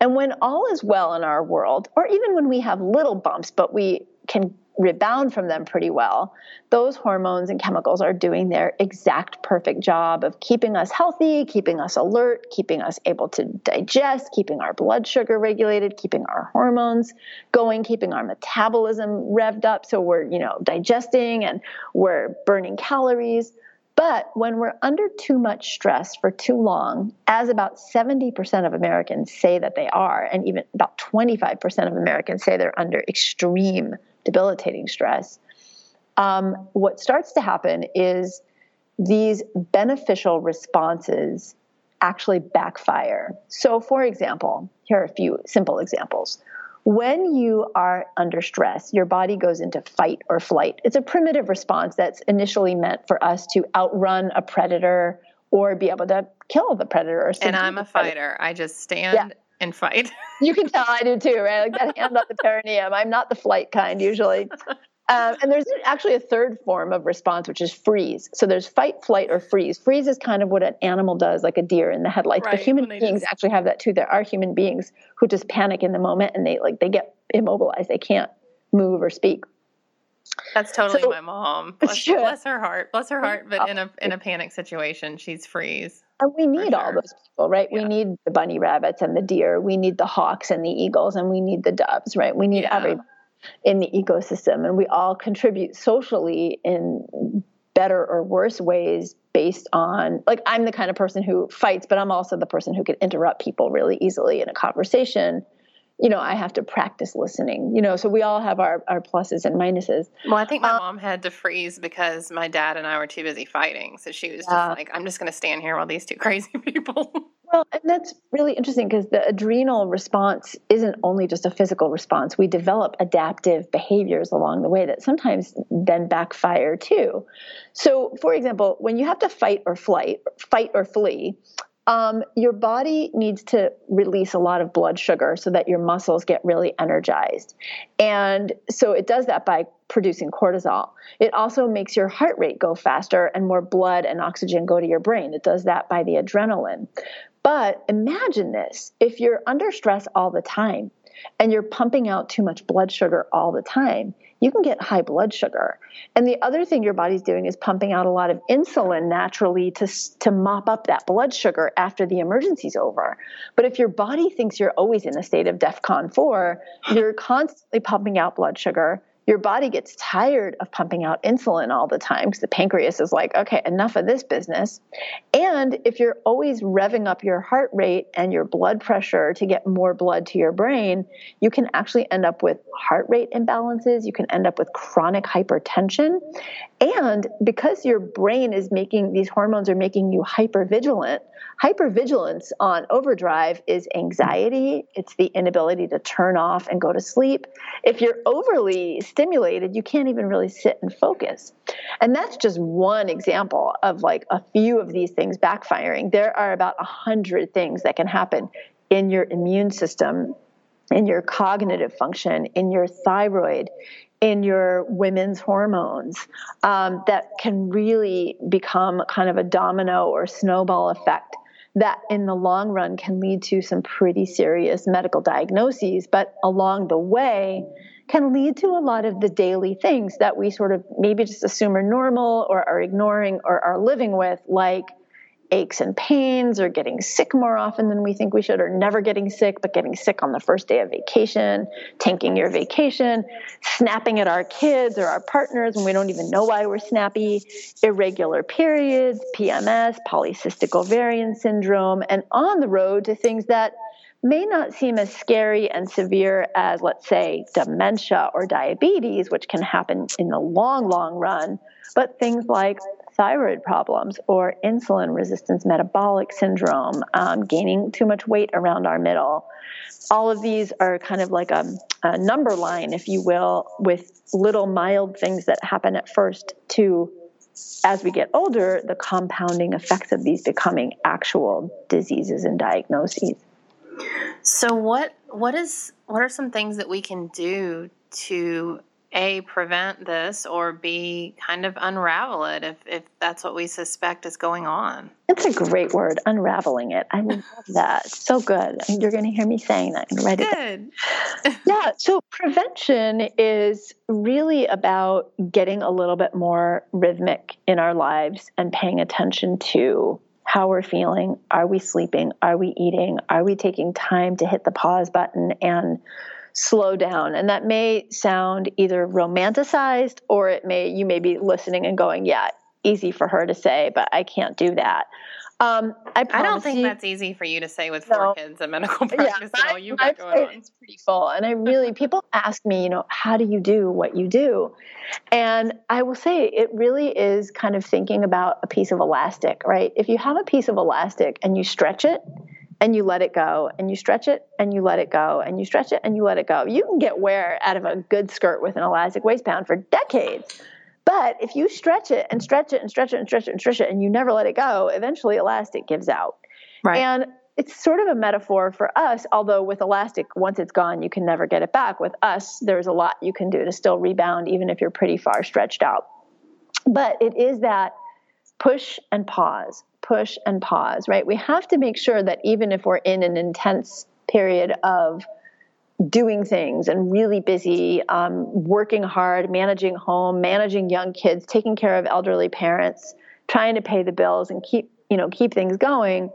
And when all is well in our world or even when we have little bumps but we can rebound from them pretty well, those hormones and chemicals are doing their exact perfect job of keeping us healthy, keeping us alert, keeping us able to digest, keeping our blood sugar regulated, keeping our hormones going, keeping our metabolism revved up so we're, you know, digesting and we're burning calories. But when we're under too much stress for too long, as about 70% of Americans say that they are, and even about 25% of Americans say they're under extreme debilitating stress, um, what starts to happen is these beneficial responses actually backfire. So, for example, here are a few simple examples. When you are under stress, your body goes into fight or flight. It's a primitive response that's initially meant for us to outrun a predator or be able to kill the predator. Or something. And I'm a fighter. I just stand yeah and fight. you can tell I do too, right? Like that hand on the perineum. I'm not the flight kind usually. Um, and there's actually a third form of response, which is freeze. So there's fight, flight, or freeze. Freeze is kind of what an animal does, like a deer in the headlights. Right, but human beings just... actually have that too. There are human beings who just panic in the moment and they like they get immobilized. They can't move or speak. That's totally so, my mom. Bless, bless, her heart. Bless her heart. But in a in a panic situation, she's freeze. And we need sure. all those people, right? Yeah. We need the bunny rabbits and the deer. We need the hawks and the eagles, and we need the doves, right? We need yeah. everybody in the ecosystem, and we all contribute socially in better or worse ways based on like I'm the kind of person who fights, but I'm also the person who can interrupt people really easily in a conversation you know, I have to practice listening, you know, so we all have our, our pluses and minuses. Well, I think my um, mom had to freeze because my dad and I were too busy fighting. So she was just uh, like, I'm just going to stand here while these two crazy people. Well, and that's really interesting because the adrenal response isn't only just a physical response. We develop adaptive behaviors along the way that sometimes then backfire too. So, for example, when you have to fight or flight, fight or flee, um, your body needs to release a lot of blood sugar so that your muscles get really energized. And so it does that by producing cortisol. It also makes your heart rate go faster and more blood and oxygen go to your brain. It does that by the adrenaline. But imagine this if you're under stress all the time and you're pumping out too much blood sugar all the time, you can get high blood sugar. And the other thing your body's doing is pumping out a lot of insulin naturally to, to mop up that blood sugar after the emergency's over. But if your body thinks you're always in a state of DEFCON 4, you're constantly pumping out blood sugar your body gets tired of pumping out insulin all the time because the pancreas is like, okay, enough of this business. And if you're always revving up your heart rate and your blood pressure to get more blood to your brain, you can actually end up with heart rate imbalances. You can end up with chronic hypertension. And because your brain is making these hormones are making you hyper vigilant, hypervigilance on overdrive is anxiety, it's the inability to turn off and go to sleep. If you're overly stimulated, you can't even really sit and focus. And that's just one example of like a few of these things backfiring. There are about a hundred things that can happen in your immune system, in your cognitive function, in your thyroid, in your women's hormones um, that can really become kind of a domino or snowball effect that in the long run can lead to some pretty serious medical diagnoses, but along the way can lead to a lot of the daily things that we sort of maybe just assume are normal or are ignoring or are living with, like aches and pains or getting sick more often than we think we should or never getting sick but getting sick on the first day of vacation tanking your vacation snapping at our kids or our partners when we don't even know why we're snappy irregular periods pms polycystic ovarian syndrome and on the road to things that may not seem as scary and severe as let's say dementia or diabetes which can happen in the long long run but things like thyroid problems or insulin resistance metabolic syndrome, um, gaining too much weight around our middle. All of these are kind of like a, a number line, if you will, with little mild things that happen at first to as we get older, the compounding effects of these becoming actual diseases and diagnoses. So what what is what are some things that we can do to a prevent this or b kind of unravel it if, if that's what we suspect is going on. It's a great word unraveling it. I love that. So good. You're going to hear me saying that and write good. it yeah so prevention is really about getting a little bit more rhythmic in our lives and paying attention to how we're feeling. Are we sleeping? Are we eating? Are we taking time to hit the pause button and slow down. And that may sound either romanticized or it may, you may be listening and going, yeah, easy for her to say, but I can't do that. Um, I, I, don't think you, that's easy for you to say with four no, kids and medical practice yeah, and all you got going on. It's pretty full. And I really, people ask me, you know, how do you do what you do? And I will say it really is kind of thinking about a piece of elastic, right? If you have a piece of elastic and you stretch it, and you let it go and you stretch it and you let it go and you stretch it and you let it go. You can get wear out of a good skirt with an elastic waistband for decades. But if you stretch it and stretch it and stretch it and stretch it and stretch it and you never let it go, eventually elastic gives out. Right. And it's sort of a metaphor for us, although with elastic, once it's gone, you can never get it back. With us, there's a lot you can do to still rebound, even if you're pretty far stretched out. But it is that push and pause, push and pause, right? We have to make sure that even if we're in an intense period of doing things and really busy, um, working hard, managing home, managing young kids, taking care of elderly parents, trying to pay the bills and keep you know keep things going,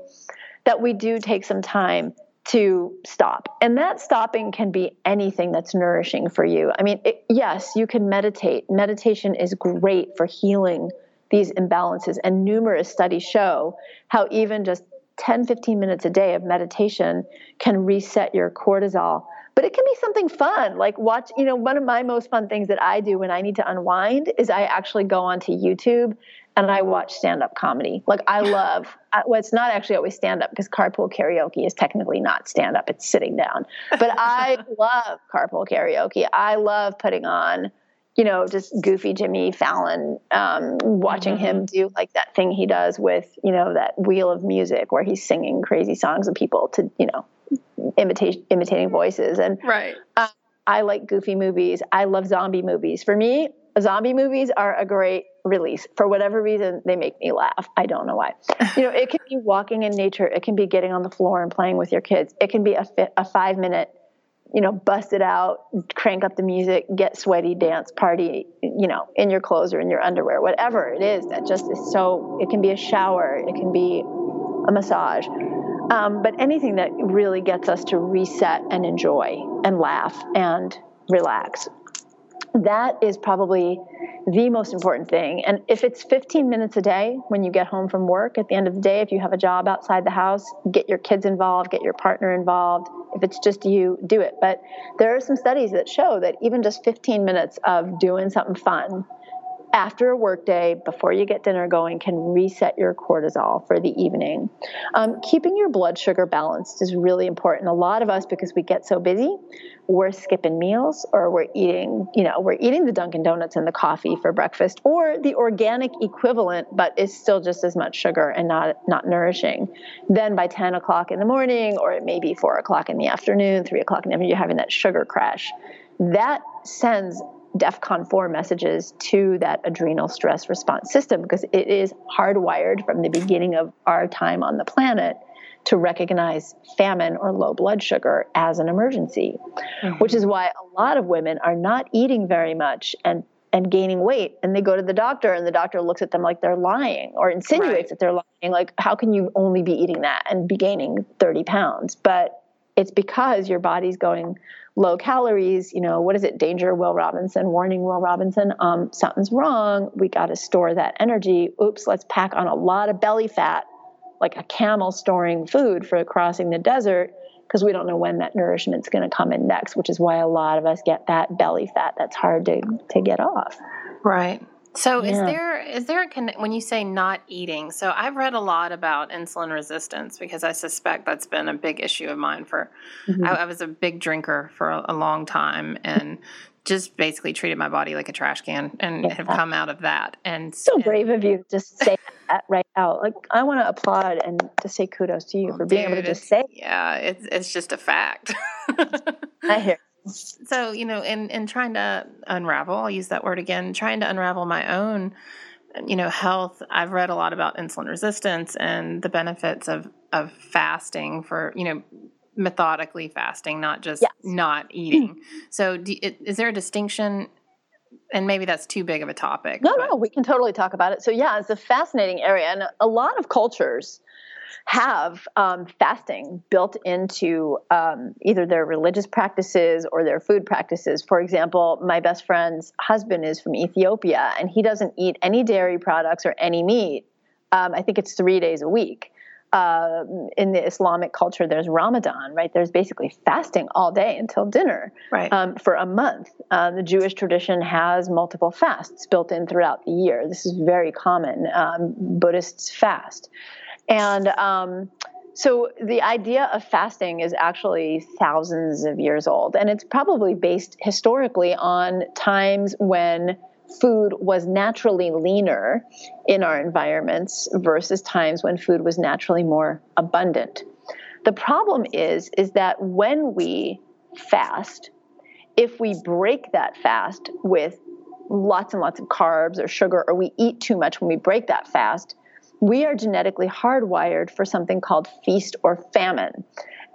that we do take some time to stop. And that stopping can be anything that's nourishing for you. I mean, it, yes, you can meditate. Meditation is great for healing these imbalances. And numerous studies show how even just 10, 15 minutes a day of meditation can reset your cortisol. But it can be something fun, like watch, you know, one of my most fun things that I do when I need to unwind is I actually go onto YouTube and I watch stand up comedy. Like I love, well, it's not actually always stand up because carpool karaoke is technically not stand up, it's sitting down. But I love carpool karaoke. I love putting on, you know, just goofy Jimmy Fallon, um, watching mm-hmm. him do like that thing he does with, you know, that wheel of music where he's singing crazy songs of people to, you know, imitate, imitating voices. And right. Uh, I like goofy movies. I love zombie movies. For me, zombie movies are a great release. For whatever reason, they make me laugh. I don't know why. You know, it can be walking in nature. It can be getting on the floor and playing with your kids. It can be a, a five minute, you know, bust it out, crank up the music, get sweaty, dance, party, you know, in your clothes or in your underwear, whatever it is that just is so, it can be a shower, it can be a massage. Um, but anything that really gets us to reset and enjoy and laugh and relax that is probably the most important thing. And if it's 15 minutes a day when you get home from work at the end of the day, if you have a job outside the house, get your kids involved, get your partner involved. If it's just you, do it. But there are some studies that show that even just 15 minutes of doing something fun after a workday, before you get dinner going, can reset your cortisol for the evening. Um, keeping your blood sugar balanced is really important. A lot of us, because we get so busy, we're skipping meals or we're eating, you know, we're eating the Dunkin' Donuts and the coffee for breakfast or the organic equivalent, but is still just as much sugar and not not nourishing. Then by 10 o'clock in the morning, or it may be four o'clock in the afternoon, three o'clock in the afternoon, you're having that sugar crash. That sends DEFCON 4 messages to that adrenal stress response system because it is hardwired from the beginning of our time on the planet to recognize famine or low blood sugar as an emergency, mm-hmm. which is why a lot of women are not eating very much and and gaining weight and they go to the doctor and the doctor looks at them like they're lying or insinuates right. that they're lying like how can you only be eating that and be gaining 30 pounds but it's because your body's going low calories, you know, what is it? Danger, Will Robinson, warning, Will Robinson. Um, something's wrong. We got to store that energy. Oops, let's pack on a lot of belly fat, like a camel storing food for crossing the desert, because we don't know when that nourishment's going to come in next, which is why a lot of us get that belly fat that's hard to, to get off. Right. So yeah. is there is there a con- when you say not eating? So I've read a lot about insulin resistance because I suspect that's been a big issue of mine. For mm-hmm. I, I, was a big drinker for a, a, long time and just basically treated my body like a trash can and yeah. have come out of that. And so and, brave of you to just say that right out. Like I want to applaud and to say kudos to you for being dude, able to just say. Yeah, it's it's just a fact. I hear so you know in in trying to unravel i'll use that word again trying to unravel my own you know health i've read a lot about insulin resistance and the benefits of of fasting for you know methodically fasting not just yes. not eating so do, is there a distinction and maybe that's too big of a topic no but. no we can totally talk about it so yeah it's a fascinating area and a lot of cultures have um, fasting built into um, either their religious practices or their food practices. For example, my best friend's husband is from Ethiopia and he doesn't eat any dairy products or any meat. Um, I think it's three days a week. Uh, in the Islamic culture, there's Ramadan, right? There's basically fasting all day until dinner right. um, for a month. Uh, the Jewish tradition has multiple fasts built in throughout the year. This is very common. Um, Buddhists fast. And um, so the idea of fasting is actually thousands of years old, and it's probably based historically on times when food was naturally leaner in our environments versus times when food was naturally more abundant. The problem is is that when we fast, if we break that fast with lots and lots of carbs or sugar or we eat too much when we break that fast, we are genetically hardwired for something called feast or famine.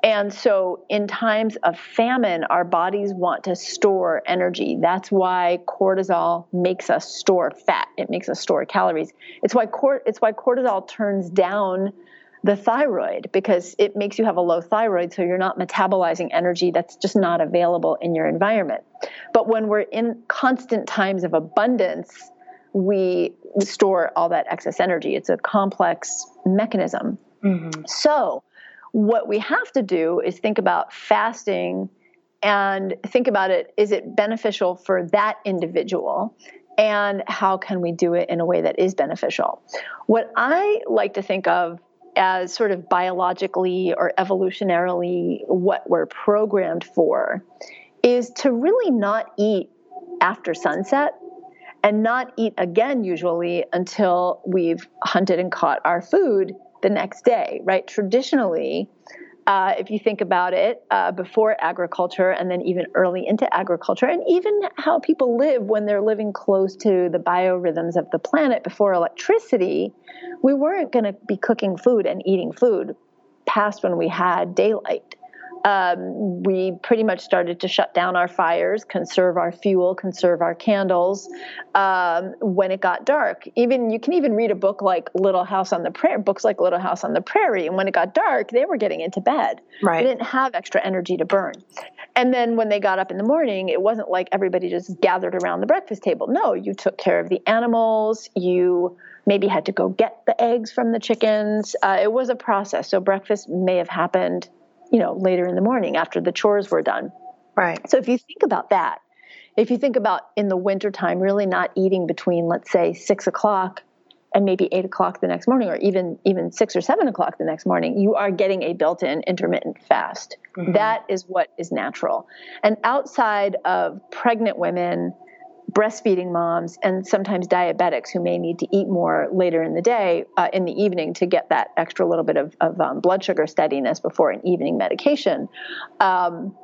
And so, in times of famine, our bodies want to store energy. That's why cortisol makes us store fat. It makes us store calories. It's why cort- it's why cortisol turns down the thyroid because it makes you have a low thyroid, so you're not metabolizing energy that's just not available in your environment. But when we're in constant times of abundance, we store all that excess energy. It's a complex mechanism. Mm-hmm. So, what we have to do is think about fasting and think about it is it beneficial for that individual? and how can we do it in a way that is beneficial? What I like to think of as sort of biologically or evolutionarily what we're programmed for is to really not eat after sunset and not eat again usually until we've hunted and caught our food the next day, right? Traditionally, uh, if you think about it, uh, before agriculture and then even early into agriculture, and even how people live when they're living close to the biorhythms of the planet before electricity, we weren't going to be cooking food and eating food past when we had daylight um, we pretty much started to shut down our fires, conserve our fuel, conserve our candles um, when it got dark. Even you can even read a book like Little House on the Prairie, books like Little House on the Prairie, and when it got dark, they were getting into bed. Right. They didn't have extra energy to burn. And then when they got up in the morning, it wasn't like everybody just gathered around the breakfast table. No, you took care of the animals. You maybe had to go get the eggs from the chickens. Uh, it was a process. So breakfast may have happened you know, later in the morning after the chores were done. Right. So if you think about that, if you think about in the wintertime, really not eating between, let's say, six o'clock and maybe eight o'clock the next morning, or even even six or seven o'clock the next morning, you are getting a built-in intermittent fast. Mm-hmm. That is what is natural. And outside of pregnant women breastfeeding moms and sometimes diabetics who may need to eat more later in the day, uh, in the evening, to get that extra little bit of, of um, blood sugar steadiness before an evening medication. Um,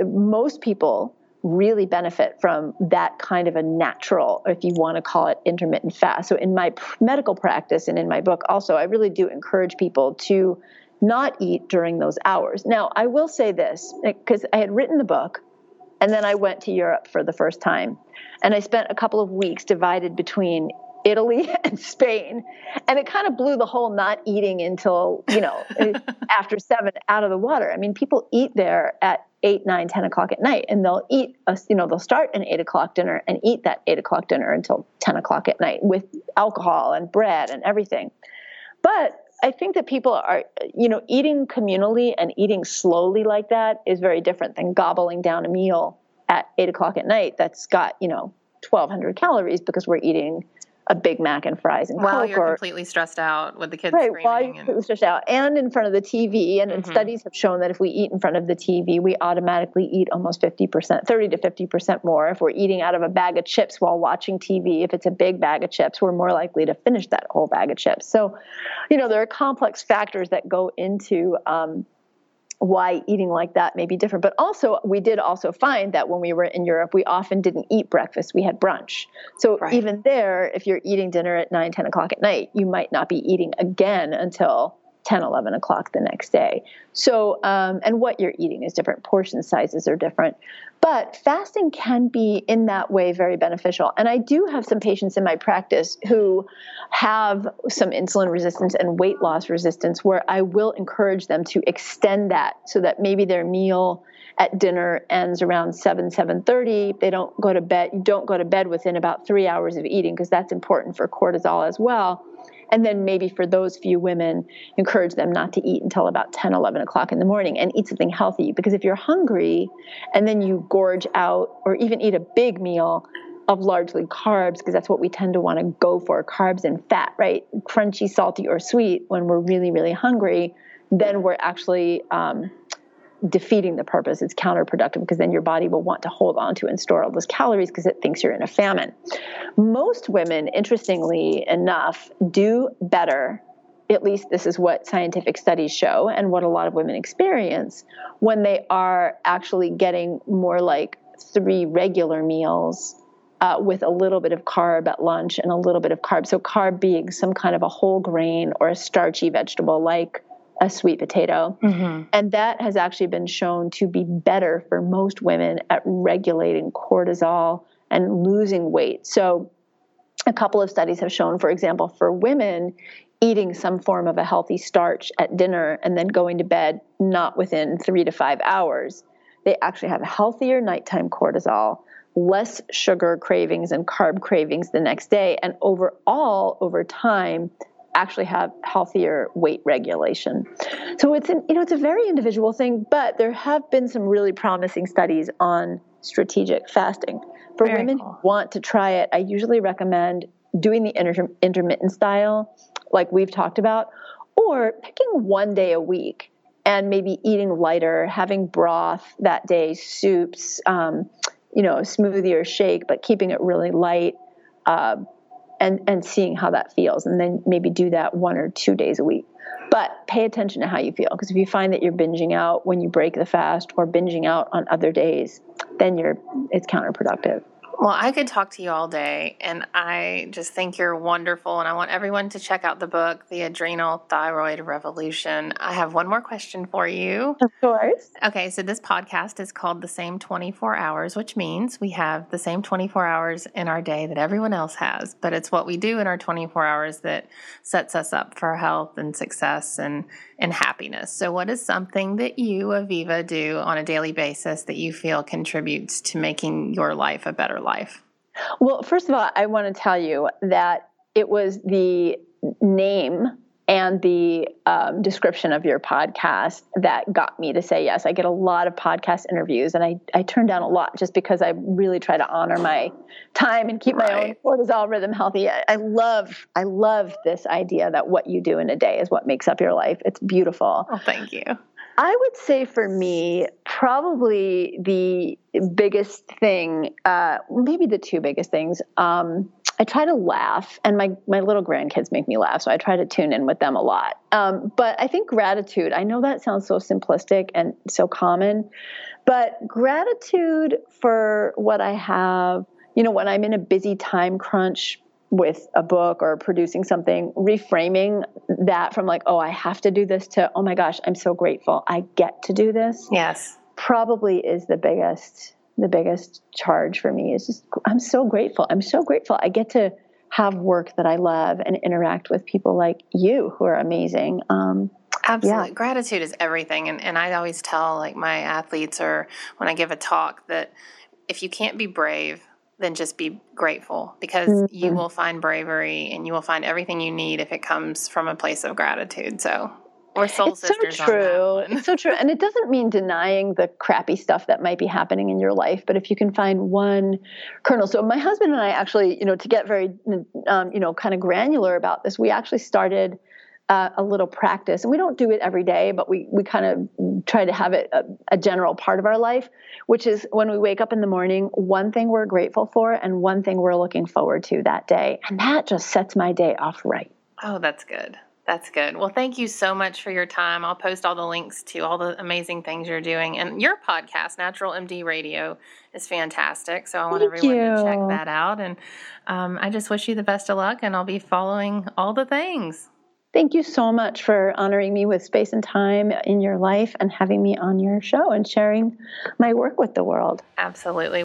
most people really benefit from that kind of a natural, if you want to call it intermittent fast. So, in my medical practice and in my book, also, I really do encourage people to not eat during those hours. Now, I will say this because I had written the book and then I went to Europe for the first time. And I spent a couple of weeks divided between Italy and Spain. And it kind of blew the whole not eating until, you know, after seven out of the water. I mean, people eat there at eight, nine, ten o'clock at night, and they'll eat, a, you know, they'll start an eight o'clock dinner and eat that eight o'clock dinner until 10 o'clock at night with alcohol and bread and everything. But I think that people are, you know, eating communally and eating slowly like that is very different than gobbling down a meal at eight o'clock at night that's got, you know, 1,200 calories because we're eating a Big Mac and fries and while Coke you're or, completely stressed out with the kids right, screaming. While you're completely stressed out and in front of the TV. And, mm-hmm. studies have shown that if we eat in front of the TV, we automatically eat almost 50%, 30 to 50% more. If we're eating out of a bag of chips while watching TV, if it's a big bag of chips, we're more likely to finish that whole bag of chips. So, you know, there are complex factors that go into um, why eating like that may be different. But also, we did also find that when we were in Europe, we often didn't eat breakfast, we had brunch. So right. even there, if you're eating dinner at 9, 10 o'clock at night, you might not be eating again until 10, 11 o'clock the next day. So, um, and what you're eating is different, portion sizes are different. But fasting can be in that way very beneficial. And I do have some patients in my practice who have some insulin resistance and weight loss resistance where I will encourage them to extend that so that maybe their meal at dinner ends around 7 7.30 they don't go to bed you don't go to bed within about three hours of eating because that's important for cortisol as well and then maybe for those few women encourage them not to eat until about 10 11 o'clock in the morning and eat something healthy. Because if you're hungry and then you gorge out or even eat a big meal of largely carbs because that's what we tend to want to go for carbs and fat right? Crunchy salty or sweet when we're really really hungry then we're actually um, defeating the purpose. It's counterproductive because then your body will want to hold on to and store all those calories because it thinks you're in a famine. Most women, interestingly enough, do better. At least this is what scientific studies show and what a lot of women experience when they are actually getting more like three regular meals uh, with a little bit of carb at lunch and a little bit of carb. So, carb being some kind of a whole grain or a starchy vegetable like a sweet potato. Mm-hmm. And that has actually been shown to be better for most women at regulating cortisol and losing weight. So, a couple of studies have shown, for example, for women, eating some form of a healthy starch at dinner and then going to bed not within three to five hours, they actually have healthier nighttime cortisol, less sugar cravings and carb cravings the next day, and overall, over time, actually have healthier weight regulation. So it's an, you know it's a very individual thing, but there have been some really promising studies on strategic fasting. For Very women cool. who want to try it, I usually recommend doing the inter- intermittent style, like we've talked about, or picking one day a week and maybe eating lighter, having broth that day, soups, um, you know, smoothie or shake, but keeping it really light. Uh, and, and seeing how that feels, and then maybe do that one or two days a week. But pay attention to how you feel because if you find that you're binging out when you break the fast or binging out on other days, then you're it's counterproductive. Well, I could talk to you all day, and I just think you're wonderful. And I want everyone to check out the book, The Adrenal Thyroid Revolution. I have one more question for you. Of course. Okay, so this podcast is called The Same 24 Hours, which means we have the same 24 hours in our day that everyone else has, but it's what we do in our 24 hours that sets us up for health and success and and happiness. So, what is something that you, Aviva, do on a daily basis that you feel contributes to making your life a better life? Well, first of all, I want to tell you that it was the name and the um, description of your podcast that got me to say yes. I get a lot of podcast interviews, and I, I turn down a lot just because I really try to honor my time and keep right. my own cortisol rhythm healthy. I, I love I love this idea that what you do in a day is what makes up your life. It's beautiful. Oh, thank you. I would say for me, probably the biggest thing, uh, maybe the two biggest things. Um, I try to laugh, and my my little grandkids make me laugh, so I try to tune in with them a lot. Um, but I think gratitude. I know that sounds so simplistic and so common, but gratitude for what I have. You know, when I'm in a busy time crunch with a book or producing something, reframing that from like, oh, I have to do this to, oh my gosh, I'm so grateful I get to do this. Yes, probably is the biggest the biggest charge for me is just I'm so grateful. I'm so grateful I get to have work that I love and interact with people like you who are amazing. Um, Absolutely. Yeah. Gratitude is everything. And, and I always tell like my athletes or when I give a talk that if you can't be brave, then just be grateful because mm-hmm. you will find bravery and you will find everything you need if it comes from a place of gratitude. So or soul it's sisters so true. It's so true. And it doesn't mean denying the crappy stuff that might be happening in your life, but if you can find one kernel. So my husband and I actually, you know, to get very, um, you know, kind of granular about this, we actually started uh, a little practice, and we don't do it every day, but we we kind of try to have it a, a general part of our life, which is when we wake up in the morning, one thing we're grateful for, and one thing we're looking forward to that day, and that just sets my day off right. Oh, that's good. That's good. Well, thank you so much for your time. I'll post all the links to all the amazing things you're doing. And your podcast, Natural MD Radio, is fantastic. So I want thank everyone you. to check that out. And um, I just wish you the best of luck, and I'll be following all the things. Thank you so much for honoring me with space and time in your life and having me on your show and sharing my work with the world. Absolutely.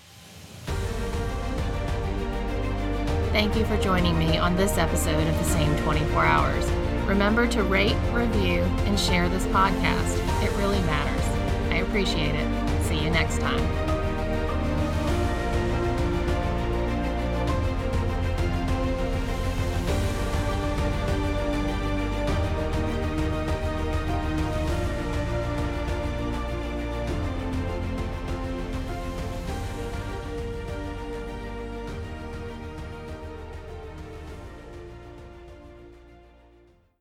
Thank you for joining me on this episode of The Same 24 Hours. Remember to rate, review, and share this podcast. It really matters. I appreciate it. See you next time.